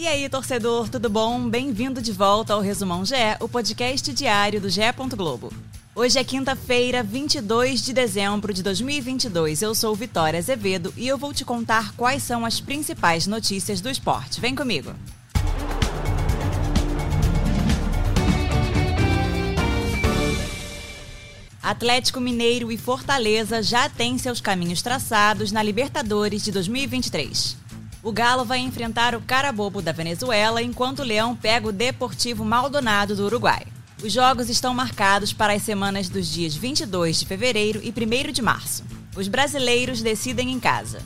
E aí, torcedor, tudo bom? Bem-vindo de volta ao Resumão GE, o podcast diário do GE. Globo. Hoje é quinta-feira, 22 de dezembro de 2022. Eu sou Vitória Azevedo e eu vou te contar quais são as principais notícias do esporte. Vem comigo! Atlético Mineiro e Fortaleza já têm seus caminhos traçados na Libertadores de 2023. O Galo vai enfrentar o Carabobo da Venezuela, enquanto o Leão pega o Deportivo Maldonado do Uruguai. Os jogos estão marcados para as semanas dos dias 22 de fevereiro e 1 de março. Os brasileiros decidem em casa.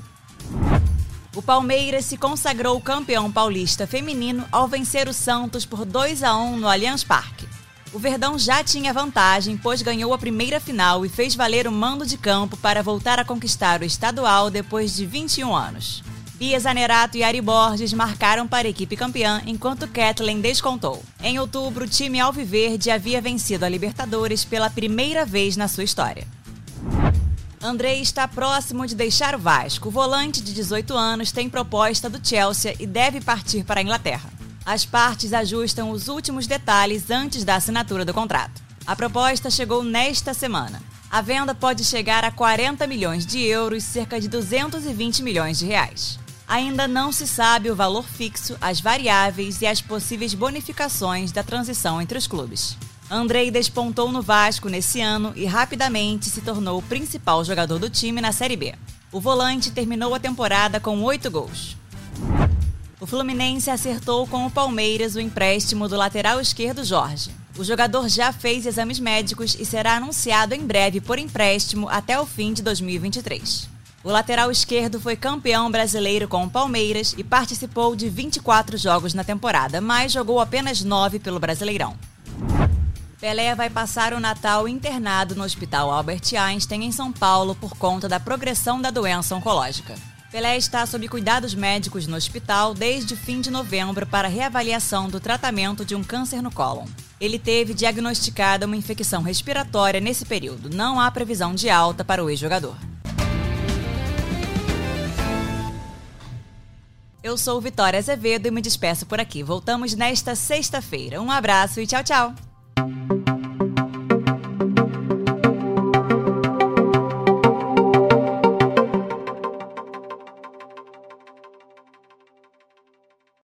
O Palmeiras se consagrou campeão paulista feminino ao vencer o Santos por 2 a 1 no Allianz Parque. O Verdão já tinha vantagem, pois ganhou a primeira final e fez valer o mando de campo para voltar a conquistar o estadual depois de 21 anos. Bia Zanerato e Ari Borges marcaram para a equipe campeã, enquanto Kathleen descontou. Em outubro, o time Alviverde havia vencido a Libertadores pela primeira vez na sua história. Andrei está próximo de deixar o Vasco. O volante de 18 anos tem proposta do Chelsea e deve partir para a Inglaterra. As partes ajustam os últimos detalhes antes da assinatura do contrato. A proposta chegou nesta semana. A venda pode chegar a 40 milhões de euros, cerca de 220 milhões de reais. Ainda não se sabe o valor fixo, as variáveis e as possíveis bonificações da transição entre os clubes. Andrei despontou no Vasco nesse ano e rapidamente se tornou o principal jogador do time na Série B. O volante terminou a temporada com oito gols. O Fluminense acertou com o Palmeiras o empréstimo do lateral esquerdo Jorge. O jogador já fez exames médicos e será anunciado em breve por empréstimo até o fim de 2023. O lateral esquerdo foi campeão brasileiro com o Palmeiras e participou de 24 jogos na temporada, mas jogou apenas 9 pelo Brasileirão. Pelé vai passar o Natal internado no Hospital Albert Einstein, em São Paulo, por conta da progressão da doença oncológica. Pelé está sob cuidados médicos no hospital desde fim de novembro para reavaliação do tratamento de um câncer no cólon. Ele teve diagnosticada uma infecção respiratória nesse período. Não há previsão de alta para o ex-jogador. Eu sou Vitória Azevedo e me despeço por aqui. Voltamos nesta sexta-feira. Um abraço e tchau, tchau!